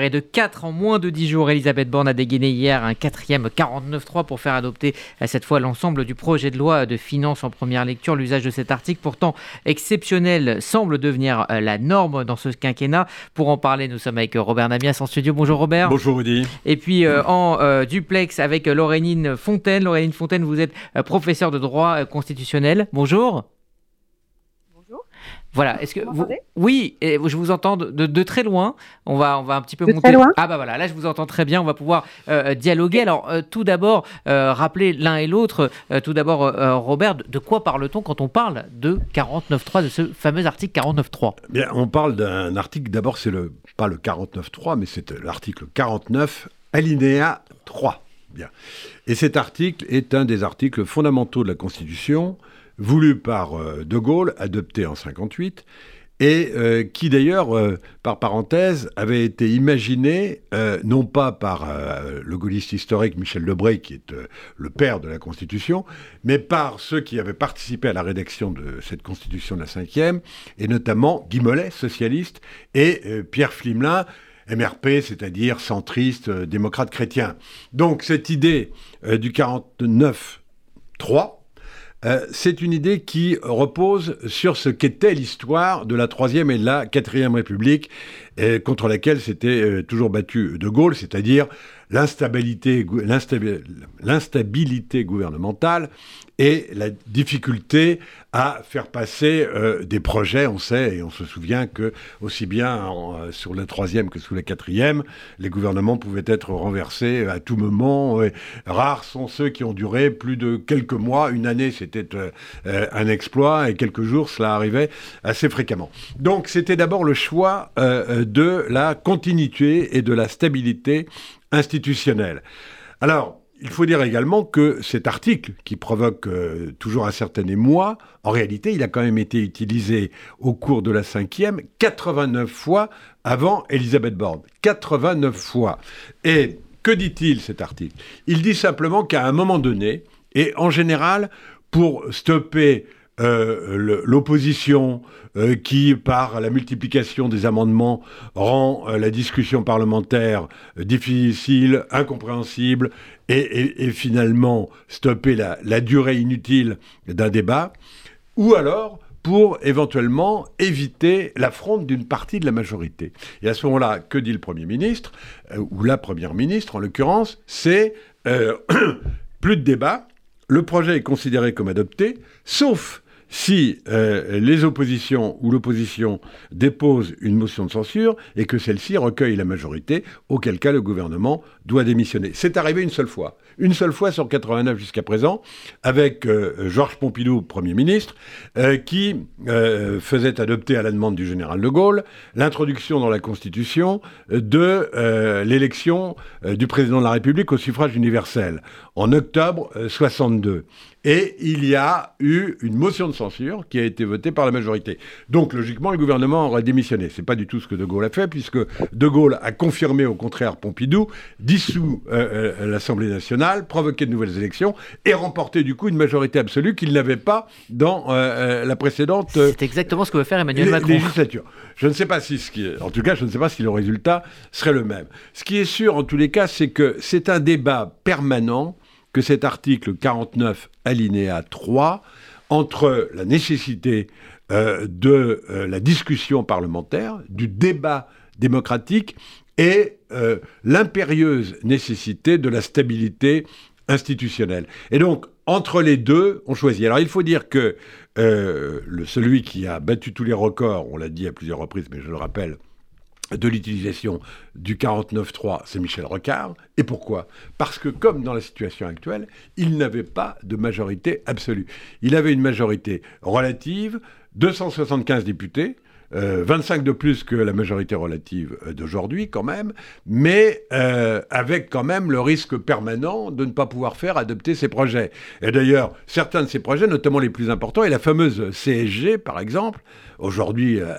Et de 4 en moins de 10 jours, Elisabeth Borne a dégainé hier un quatrième 49.3 pour faire adopter à cette fois l'ensemble du projet de loi de finances en première lecture. L'usage de cet article, pourtant exceptionnel, semble devenir euh, la norme dans ce quinquennat. Pour en parler, nous sommes avec Robert Namias en studio. Bonjour Robert. Bonjour Rudy. Et puis euh, en euh, duplex avec Laurénine Fontaine. Laurénine Fontaine, vous êtes euh, professeur de droit euh, constitutionnel. Bonjour. Voilà, est-ce que Vous Oui, et je vous entends de, de- de très loin. On va, on va un petit peu De monter. très loin? Ah bah voilà, là je vous entends très bien. On va pouvoir euh, dialoguer. Alors euh, tout d'abord, euh, rappeler l'un et l'autre. euh, tout d'abord, euh, Robert, de, de quoi parle-t-on quand on parle de 49.3, de ce fameux article 49.3 Bien, on parle d'un article, d'abord c'est le, pas le 49.3, mais c'est l'article 49, alinéa 3. Bien. Et cet article est un des articles fondamentaux de la Constitution, voulu par euh, De Gaulle, adopté en 58, et euh, qui d'ailleurs, euh, par parenthèse, avait été imaginé non pas par le gaulliste historique Michel Debré, qui est le père de la Constitution, mais par ceux qui avaient participé à la rédaction de cette Constitution de la cinquième, et notamment Guy Mollet, socialiste, et Pierre Flimelin, MRP, c'est-à-dire centriste, démocrate chrétien. Donc cette idée du 49-3, euh, c'est une idée qui repose sur ce qu'était l'histoire de la Troisième et de la Quatrième République, contre laquelle s'était euh, toujours battu De Gaulle, c'est-à-dire l'instabilité, gou- l'instabi- l'instabilité gouvernementale et la difficulté à faire passer euh, des projets. On sait et on se souvient que aussi bien en, euh, sur la troisième que sous la quatrième, les gouvernements pouvaient être renversés à tout moment. Rares sont ceux qui ont duré plus de quelques mois. Une année, c'était euh, euh, un exploit et quelques jours, cela arrivait assez fréquemment. Donc, c'était d'abord le choix euh, euh, de la continuité et de la stabilité institutionnelle. Alors, il faut dire également que cet article, qui provoque euh, toujours un certain émoi, en réalité, il a quand même été utilisé au cours de la cinquième 89 fois avant Elisabeth Borne. 89 fois. Et que dit-il cet article? Il dit simplement qu'à un moment donné, et en général, pour stopper euh, l'opposition euh, qui, par la multiplication des amendements, rend euh, la discussion parlementaire difficile, incompréhensible, et, finalement stopper la, la durée inutile d'un débat, ou alors pour éventuellement éviter l'affront d'une partie de la majorité. Et à ce moment-là, que dit le Premier ministre, ou la Première ministre en l'occurrence, c'est plus de débat, le projet est considéré comme adopté, sauf si euh, les oppositions ou l'opposition dépose une motion de censure et que celle-ci recueille la majorité, auquel cas le gouvernement doit démissionner. C'est arrivé une seule fois, une seule fois sur 89 jusqu'à présent, avec euh, Georges Pompidou, Premier ministre, euh, qui faisait adopter à la demande du général de Gaulle l'introduction dans la Constitution de l'élection du président de la République au suffrage universel en octobre euh, 62. Et il y a eu une motion de censure qui a été votée par la majorité. Donc, logiquement, le gouvernement aurait démissionné. C'est pas du tout ce que De Gaulle a fait, puisque De Gaulle a confirmé au contraire Pompidou, dissout euh, euh, l'Assemblée nationale, provoqué de nouvelles élections et remporté du coup une majorité absolue qu'il n'avait pas dans euh, la précédente. C'est exactement ce que veut faire Emmanuel Macron. législature. Je ne sais pas si ce qui est- en tout cas, je ne sais pas si le résultat serait le même. Ce qui est sûr, en tous les cas, c'est que c'est un débat permanent cet article 49 alinéa 3 entre la nécessité euh, de euh, la discussion parlementaire, du débat démocratique et euh, l'impérieuse nécessité de la stabilité institutionnelle. Et donc, entre les deux, on choisit. Alors, il faut dire que celui qui a battu tous les records, on l'a dit à plusieurs reprises, mais je le rappelle, de l'utilisation du 49.3, c'est Michel Rocard. Et pourquoi? Parce que, comme dans la situation actuelle, il n'avait pas de majorité absolue. Il avait une majorité relative, 275 députés, euh, 25 de plus que la majorité relative euh, d'aujourd'hui quand même, mais euh, avec quand même le risque permanent de ne pas pouvoir faire adopter ces projets. Et d'ailleurs, certains de ces projets, notamment les plus importants, et la fameuse CSG par exemple, aujourd'hui euh,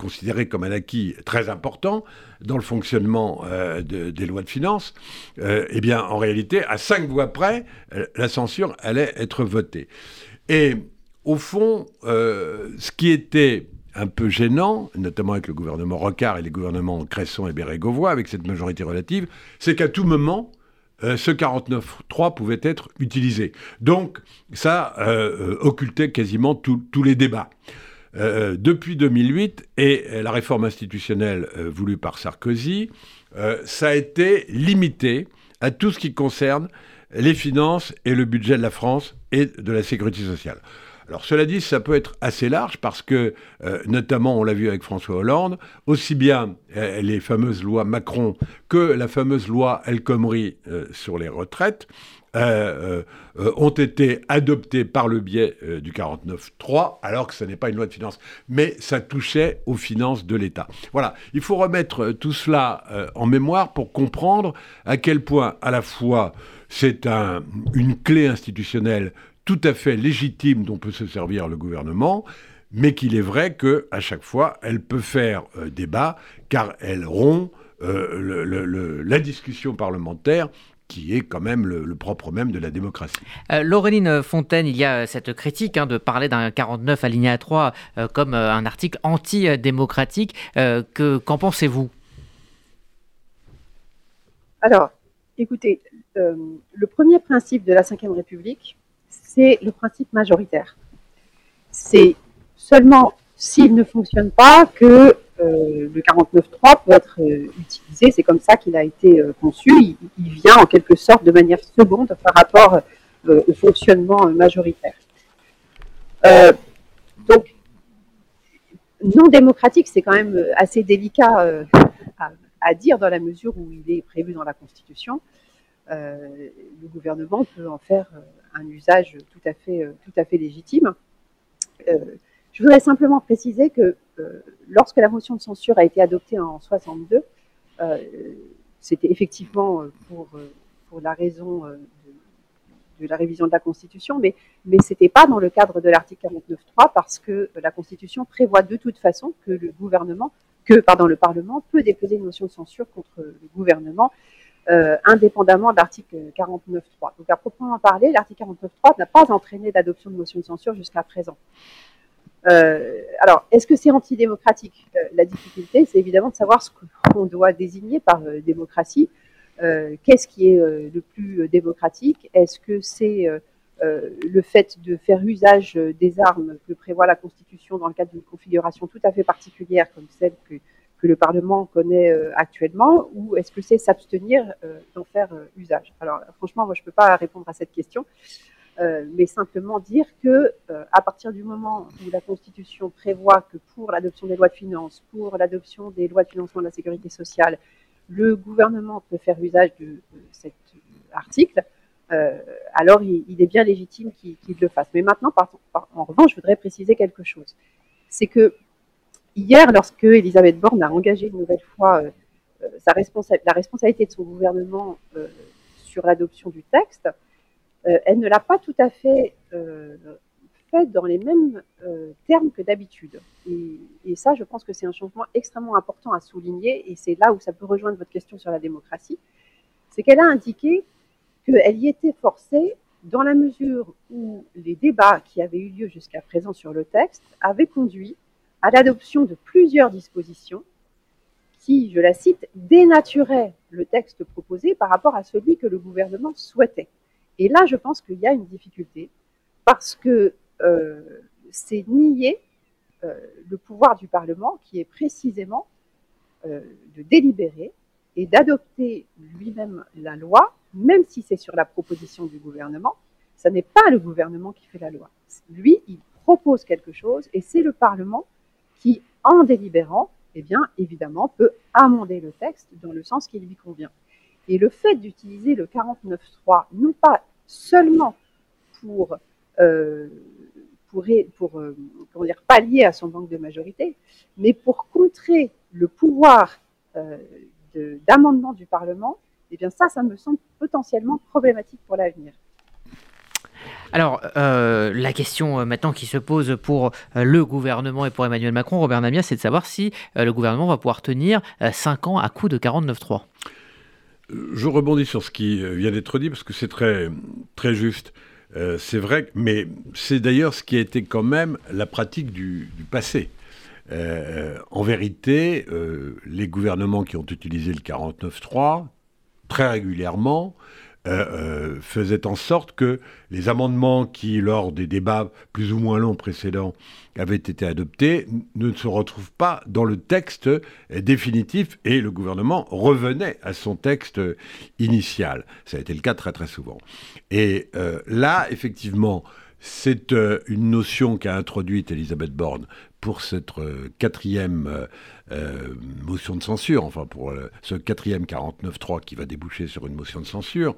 considérée comme un acquis très important dans le fonctionnement euh, de- des lois de finances, euh, eh bien en réalité, à cinq voix près, euh, la censure allait être votée. Et au fond, ce qui était un peu gênant, notamment avec le gouvernement Rocard et les gouvernements Cresson et Bérégovoy, avec cette majorité relative, c'est qu'à tout moment, euh, ce 49.3 pouvait être utilisé. Donc, ça occultait quasiment tous les débats. Depuis 2008 et la réforme institutionnelle voulue par Sarkozy, ça a été limité à tout ce qui concerne les finances et le budget de la France et de la sécurité sociale. Alors cela dit, ça peut être assez large parce que, euh, notamment, on l'a vu avec François Hollande, aussi bien euh, les fameuses lois Macron que la fameuse loi El Khomri euh, sur les retraites ont été adoptées par le biais du 49.3, alors que ce n'est pas une loi de finances, mais ça touchait aux finances de l'État. Voilà, il faut remettre tout cela en mémoire pour comprendre à quel point, à la fois, c'est un, une clé institutionnelle tout à fait légitime dont peut se servir le gouvernement, mais qu'il est vrai qu'à chaque fois, elle peut faire euh, débat, car elle rompt euh, la discussion parlementaire qui est quand même le, propre même de la démocratie. Euh, Laureline Fontaine, il y a cette critique hein, de parler d'un 49 alinéa 3 comme un article anti-démocratique. qu'en pensez-vous? Alors, écoutez, le premier principe de la Ve République, c'est le principe majoritaire. C'est seulement s'il ne fonctionne pas que euh, le 49.3 peut être euh, utilisé. C'est comme ça qu'il a été euh, conçu. Il, vient en quelque sorte de manière seconde par rapport au fonctionnement majoritaire. donc, non démocratique, c'est quand même assez délicat à, dire dans la mesure où il est prévu dans la Constitution. le gouvernement peut en faire un usage tout à fait, tout à fait légitime. Euh, je voudrais simplement préciser que euh, lorsque la motion de censure a été adoptée en 62, c'était effectivement pour, pour la raison de, la révision de la Constitution, mais, mais ce n'était pas dans le cadre de l'article 49.3 parce que la Constitution prévoit de toute façon que le Parlement peut déposer une motion de censure contre le gouvernement euh, indépendamment de l'article 49.3. Donc à proprement parler, l'article 49.3 n'a pas entraîné d'adoption de motion de censure jusqu'à présent. Euh, alors, est-ce que c'est antidémocratique? Euh, La difficulté, c'est évidemment de savoir ce qu'on doit désigner par démocratie. Qu'est-ce qui est le plus démocratique? Est-ce que c'est le fait de faire usage des armes que prévoit la Constitution dans le cadre d'une configuration tout à fait particulière comme celle que que le Parlement connaît euh, actuellement, ou est-ce que c'est s'abstenir euh, d'en faire euh, usage? Alors, franchement, moi, je ne peux pas répondre à cette question, mais simplement dire que à partir du moment où la Constitution prévoit que pour l'adoption des lois de finances, pour l'adoption des lois de financement de la sécurité sociale, le gouvernement peut faire usage de, cet article, alors il, est bien légitime qu'il le fasse. Mais maintenant, en revanche, je voudrais préciser quelque chose. C'est que hier, lorsque Elisabeth Borne a engagé une nouvelle fois euh, euh, la responsabilité de son gouvernement euh, sur l'adoption du texte, elle ne l'a pas tout à fait fait dans les mêmes termes que d'habitude. Et, ça, je pense que c'est un changement extrêmement important à souligner, et c'est là où ça peut rejoindre votre question sur la démocratie, c'est qu'elle a indiqué qu'elle y était forcée dans la mesure où les débats qui avaient eu lieu jusqu'à présent sur le texte avaient conduit à l'adoption de plusieurs dispositions qui, je la cite, dénaturaient le texte proposé par rapport à celui que le gouvernement souhaitait. Et là, je pense qu'il y a une difficulté parce que euh, c'est nier euh, le pouvoir du Parlement qui est précisément euh, de délibérer et d'adopter lui-même la loi, même si c'est sur la proposition du gouvernement. Ce n'est pas le gouvernement qui fait la loi. Lui, il propose quelque chose et c'est le Parlement qui, en délibérant, eh bien, évidemment, peut amender le texte dans le sens qui lui convient. Et le fait d'utiliser le 49.3, non pas seulement pour, euh, pour, euh, pallier à son manque de majorité, mais pour contrer le pouvoir euh, d'amendement du Parlement, eh bien ça, ça me semble potentiellement problématique pour l'avenir. Alors, la question maintenant qui se pose pour le gouvernement et pour Emmanuel Macron, Robert Namia, c'est de savoir si le gouvernement va pouvoir tenir 5 ans à coup de 49-3. Je rebondis sur ce qui vient d'être dit parce que c'est très, très juste. c'est vrai, mais c'est d'ailleurs ce qui a été quand même la pratique du, passé. en vérité, les gouvernements qui ont utilisé le 49.3, très régulièrement, euh, euh, faisait en sorte que les amendements qui, lors des débats plus ou moins longs précédents, avaient été adoptés, ne se retrouvent pas dans le texte définitif et le gouvernement revenait à son texte initial. Ça a été le cas très très souvent. Et euh, là, effectivement, c'est une notion qu'a introduite Elisabeth Borne pour cette quatrième euh, motion de censure, enfin pour euh, ce quatrième 49.3 qui va déboucher sur une motion de censure.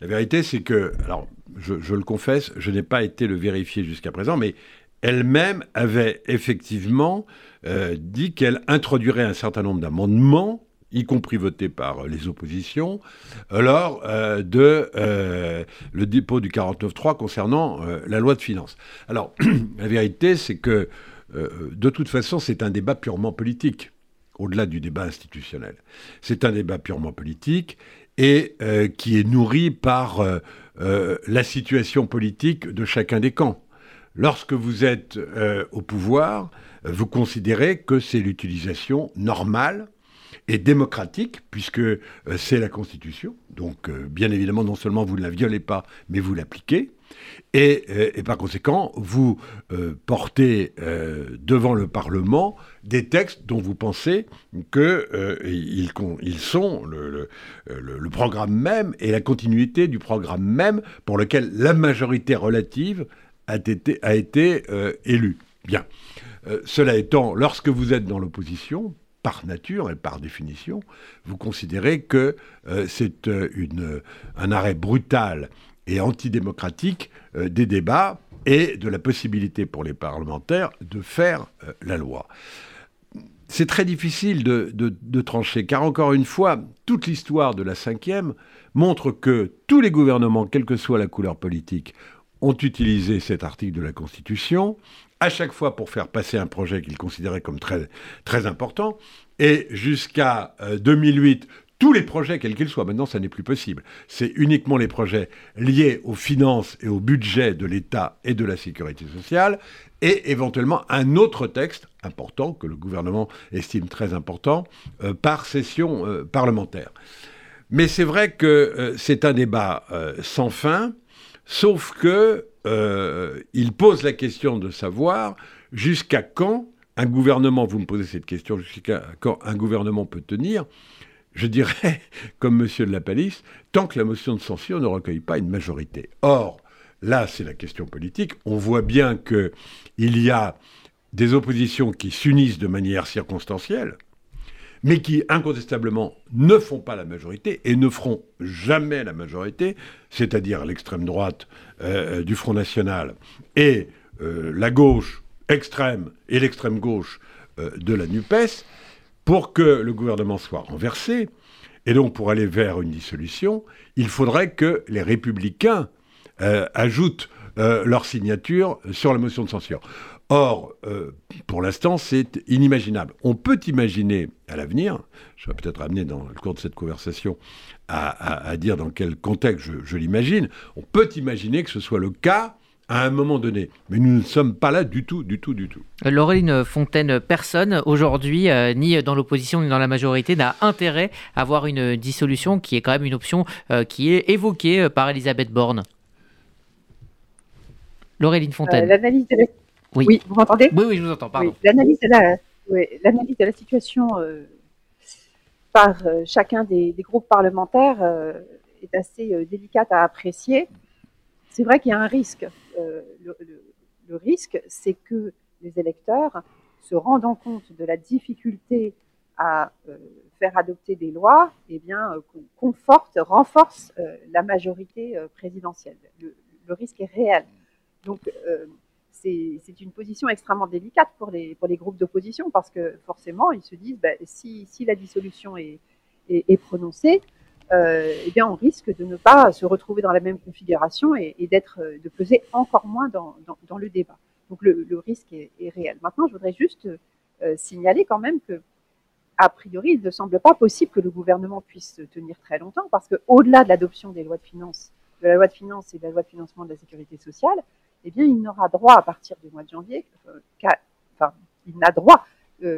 La vérité, c'est que, alors je, le confesse, je n'ai pas été le vérifier jusqu'à présent, mais elle-même avait effectivement euh, dit qu'elle introduirait un certain nombre d'amendements y compris votés par les oppositions, lors de le dépôt du 49.3 concernant la loi de finances. Alors, la vérité, c'est que euh, de toute façon, c'est un débat purement politique, au-delà du débat institutionnel. C'est un débat purement politique et euh, qui est nourri par euh, la situation politique de chacun des camps. Lorsque vous êtes au pouvoir, vous considérez que c'est l'utilisation normale et démocratique, puisque c'est la Constitution. Donc, bien évidemment, non seulement vous ne la violez pas, mais vous l'appliquez. Euh, et, par conséquent, vous euh, portez euh, devant le Parlement des textes dont vous pensez qu'ils ils sont le, programme même et la continuité du programme même pour lequel la majorité relative a été, a été élue. Bien. cela étant, lorsque vous êtes dans l'opposition, par nature et par définition, vous considérez que c'est un arrêt brutal et antidémocratique euh, des débats et de la possibilité pour les parlementaires de faire euh, la loi. C'est très difficile de, trancher, car encore une fois, toute l'histoire de la cinquième montre que tous les gouvernements, quelle que soit la couleur politique, ont utilisé cet article de la Constitution, à chaque fois pour faire passer un projet qu'ils considéraient comme très, très important. Et jusqu'à 2008, euh, tous les projets, quels qu'ils soient. Maintenant, ça n'est plus possible. C'est uniquement les projets liés aux finances et au budget de l'État et de la sécurité sociale, et éventuellement un autre texte important, que le gouvernement estime très important, euh, par session euh, parlementaire. Mais c'est vrai que euh, c'est un débat sans fin, sauf que il pose la question de savoir jusqu'à quand un gouvernement, vous me posez cette question, jusqu'à quand un gouvernement peut tenir je dirais, comme M. de la Palisse, tant que la motion de censure ne recueille pas une majorité. Or, là, c'est la question politique. On voit bien qu'il y a des oppositions qui s'unissent de manière circonstancielle, mais qui incontestablement ne font pas la majorité et ne feront jamais la majorité, c'est-à-dire l'extrême droite euh, du Front National et euh, la gauche extrême et l'extrême gauche euh, de la NUPES, pour que le gouvernement soit renversé, et donc pour aller vers une dissolution, il faudrait que les républicains euh, ajoutent euh, leur signature sur la motion de censure. Or, euh, pour l'instant, c'est inimaginable. On peut imaginer à l'avenir, je vais peut-être amener dans le cours de cette conversation à, dire dans quel contexte je l'imagine, on peut imaginer que ce soit le cas à un moment donné. Mais nous ne sommes pas là du tout, du tout, du tout. Laureline Fontaine, personne aujourd'hui, euh, ni dans l'opposition ni dans la majorité, n'a intérêt à avoir une dissolution qui est quand même une option euh, qui est évoquée euh, par Elisabeth Borne. Laureline Fontaine. L'analyse de la... oui. vous m'entendez? Oui, oui, je vous entends, pardon. L'analyse de, la... de la situation par chacun des, des, groupes parlementaires est assez délicate à apprécier. C'est vrai qu'il y a un risque euh, le, risque, c'est que les électeurs, se rendant compte de la difficulté à euh, faire adopter des lois, eh bien, euh, conforte, renforce la majorité présidentielle. Le, risque est réel. Donc, c'est une position extrêmement délicate pour les, pour les groupes d'opposition parce que forcément, ils se disent ben, si, si, la dissolution est prononcée, euh, eh bien, on risque de ne pas se retrouver dans la même configuration et, d'être, euh, de peser encore moins dans, le débat. Donc, le, risque est, réel. Maintenant, je voudrais juste euh, signaler quand même que, a priori, il ne semble pas possible que le gouvernement puisse tenir très longtemps, parce qu'au-delà de l'adoption des lois de finances, de la loi de finances et de la loi de financement de la sécurité sociale, eh bien, il n'aura droit à partir du mois de janvier, enfin, il n'a droit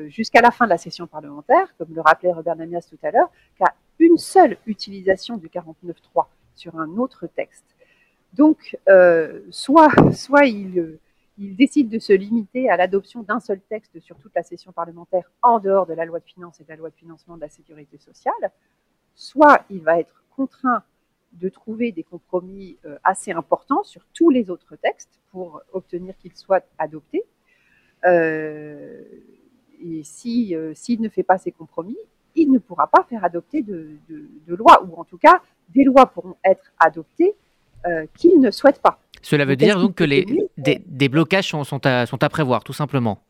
jusqu'à la fin de la session parlementaire, comme le rappelait Robert Namias tout à l'heure, qu'à une seule utilisation du 49.3 sur un autre texte. Donc, soit, soit il il décide de se limiter à l'adoption d'un seul texte sur toute la session parlementaire en dehors de la loi de finances et de la loi de financement de la sécurité sociale, soit il va être contraint de trouver des compromis euh, assez importants sur tous les autres textes pour obtenir qu'ils soient adoptés. Euh, et si, euh, s'il ne fait pas ces compromis, il ne pourra pas faire adopter de, de, loi, ou en tout cas, des lois pourront être adoptées qu'il ne souhaite pas. Cela veut dire donc que les, des, blocages sont, sont, à, sont, à, prévoir, tout simplement.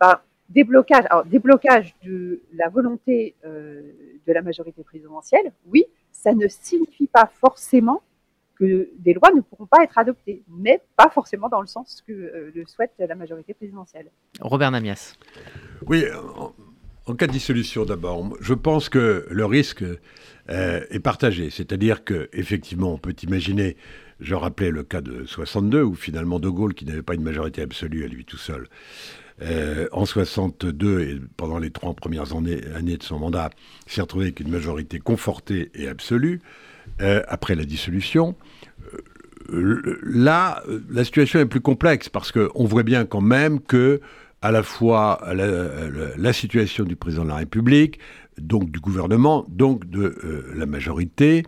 Ben, des blocages, alors, des blocages de la volonté euh, de la majorité présidentielle, oui, ça ne signifie pas forcément que des lois ne pourront pas être adoptées, mais pas forcément dans le sens que euh, le souhaite la majorité présidentielle. Robert Namias. Oui, en cas de dissolution d'abord, je pense que le risque euh, est partagé. C'est-à-dire qu'effectivement, on peut imaginer, je rappelais le cas de 62, où finalement De Gaulle, qui n'avait pas une majorité absolue à lui tout seul, euh, en 62 et pendant les trois premières années, de son mandat, s'est retrouvé avec une majorité confortée et absolue euh, après la dissolution. là, la situation est plus complexe parce qu'on voit bien quand même que à la fois la, situation du président de la République, donc du gouvernement, donc de euh, la majorité,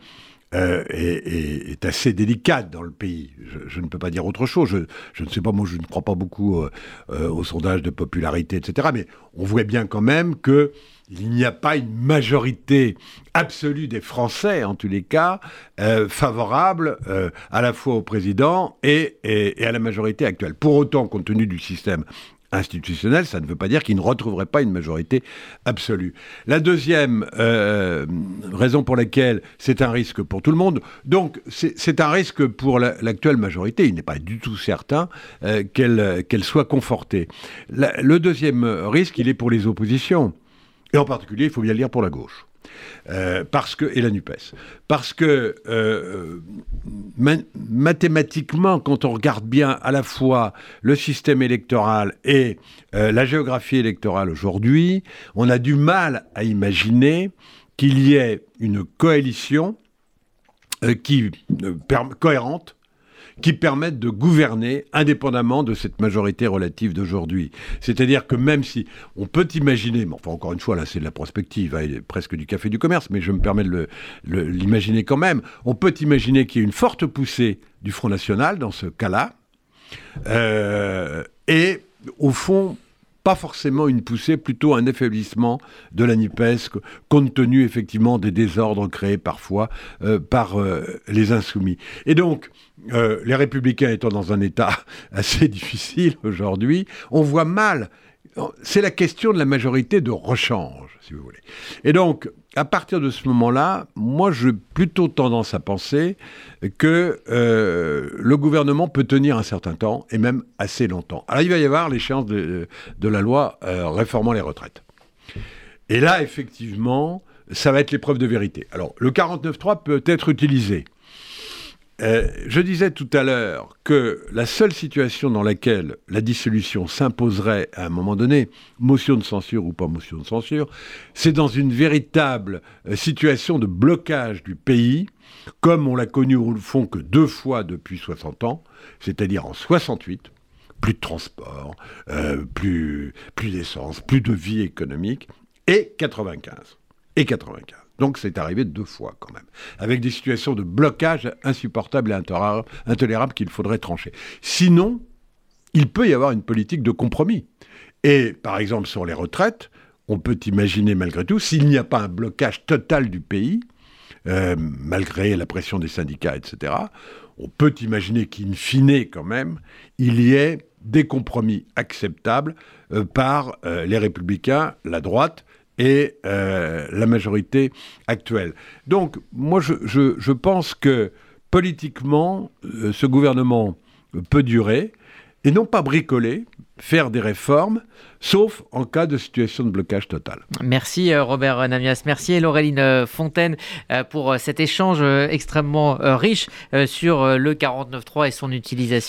euh, est, assez délicate dans le pays. Je, ne peux pas dire autre chose. Je, ne sais pas, moi je ne crois pas beaucoup euh, aux sondages de popularité, etc. Mais on voit bien quand même que il n'y a pas une majorité absolue des Français, en tous les cas, favorable à la fois au président et, et, à la majorité actuelle. Pour autant, compte tenu du système institutionnel, ça ne veut pas dire qu'il ne retrouverait pas une majorité absolue. La deuxième euh, raison pour laquelle c'est un risque pour tout le monde, donc c'est un risque pour l'actuelle majorité, il n'est pas du tout certain euh, qu'elle soit confortée. le deuxième risque, il est pour les oppositions, et en particulier, il faut bien le dire pour la gauche. Euh, parce que, et la NUPES. Parce que euh, mathématiquement, quand on regarde bien à la fois le système électoral et euh, la géographie électorale aujourd'hui, on a du mal à imaginer qu'il y ait une coalition qui, cohérente qui permettent de gouverner indépendamment de cette majorité relative d'aujourd'hui. C'est-à-dire que même si on peut imaginer, mais enfin encore une fois là c'est de la prospective, hein, presque du café du commerce, mais je me permets de l'imaginer quand même, on peut imaginer qu'il y ait une forte poussée du Front National dans ce cas-là, euh, et au fond pas forcément une poussée, plutôt un affaiblissement de la NUPES, compte tenu effectivement des désordres créés parfois euh, par euh, les insoumis. Et donc, euh, les républicains étant dans un état assez difficile aujourd'hui, on voit mal c'est la question de la majorité de rechange, si vous voulez. Et donc, à partir de ce moment-là, moi, j'ai plutôt tendance à penser que euh, le gouvernement peut tenir un certain temps, et même assez longtemps. Alors, il va y avoir l'échéance de, la loi euh, réformant les retraites. Et là, effectivement, ça va être l'épreuve de vérité. Alors, le 49.3 peut être utilisé euh, je disais tout à l'heure que la seule situation dans laquelle la dissolution s'imposerait à un moment donné, motion de censure ou pas motion de censure, c'est dans une véritable euh, situation de blocage du pays, comme on l'a connu au fond que deux fois depuis 60 ans, c'est-à-dire en 68, plus de transport, euh, plus, plus d'essence, plus de vie économique, et 95. Et 95. Donc c'est arrivé deux fois quand même, avec des situations de blocage insupportables et intolérables qu'il faudrait trancher. Sinon, il peut y avoir une politique de compromis. Et par exemple sur les retraites, on peut imaginer malgré tout, s'il n'y a pas un blocage total du pays, euh, malgré la pression des syndicats, etc., on peut imaginer qu'in fine, quand même, il y ait des compromis acceptables euh, par euh, les républicains, la droite, et euh, la majorité actuelle. Donc, moi, je, pense que politiquement, euh, ce gouvernement peut durer et non pas bricoler, faire des réformes, sauf en cas de situation de blocage total. Merci euh, Robert Namias, merci Laureline Fontaine pour cet échange extrêmement riche sur le 49.3 et son utilisation.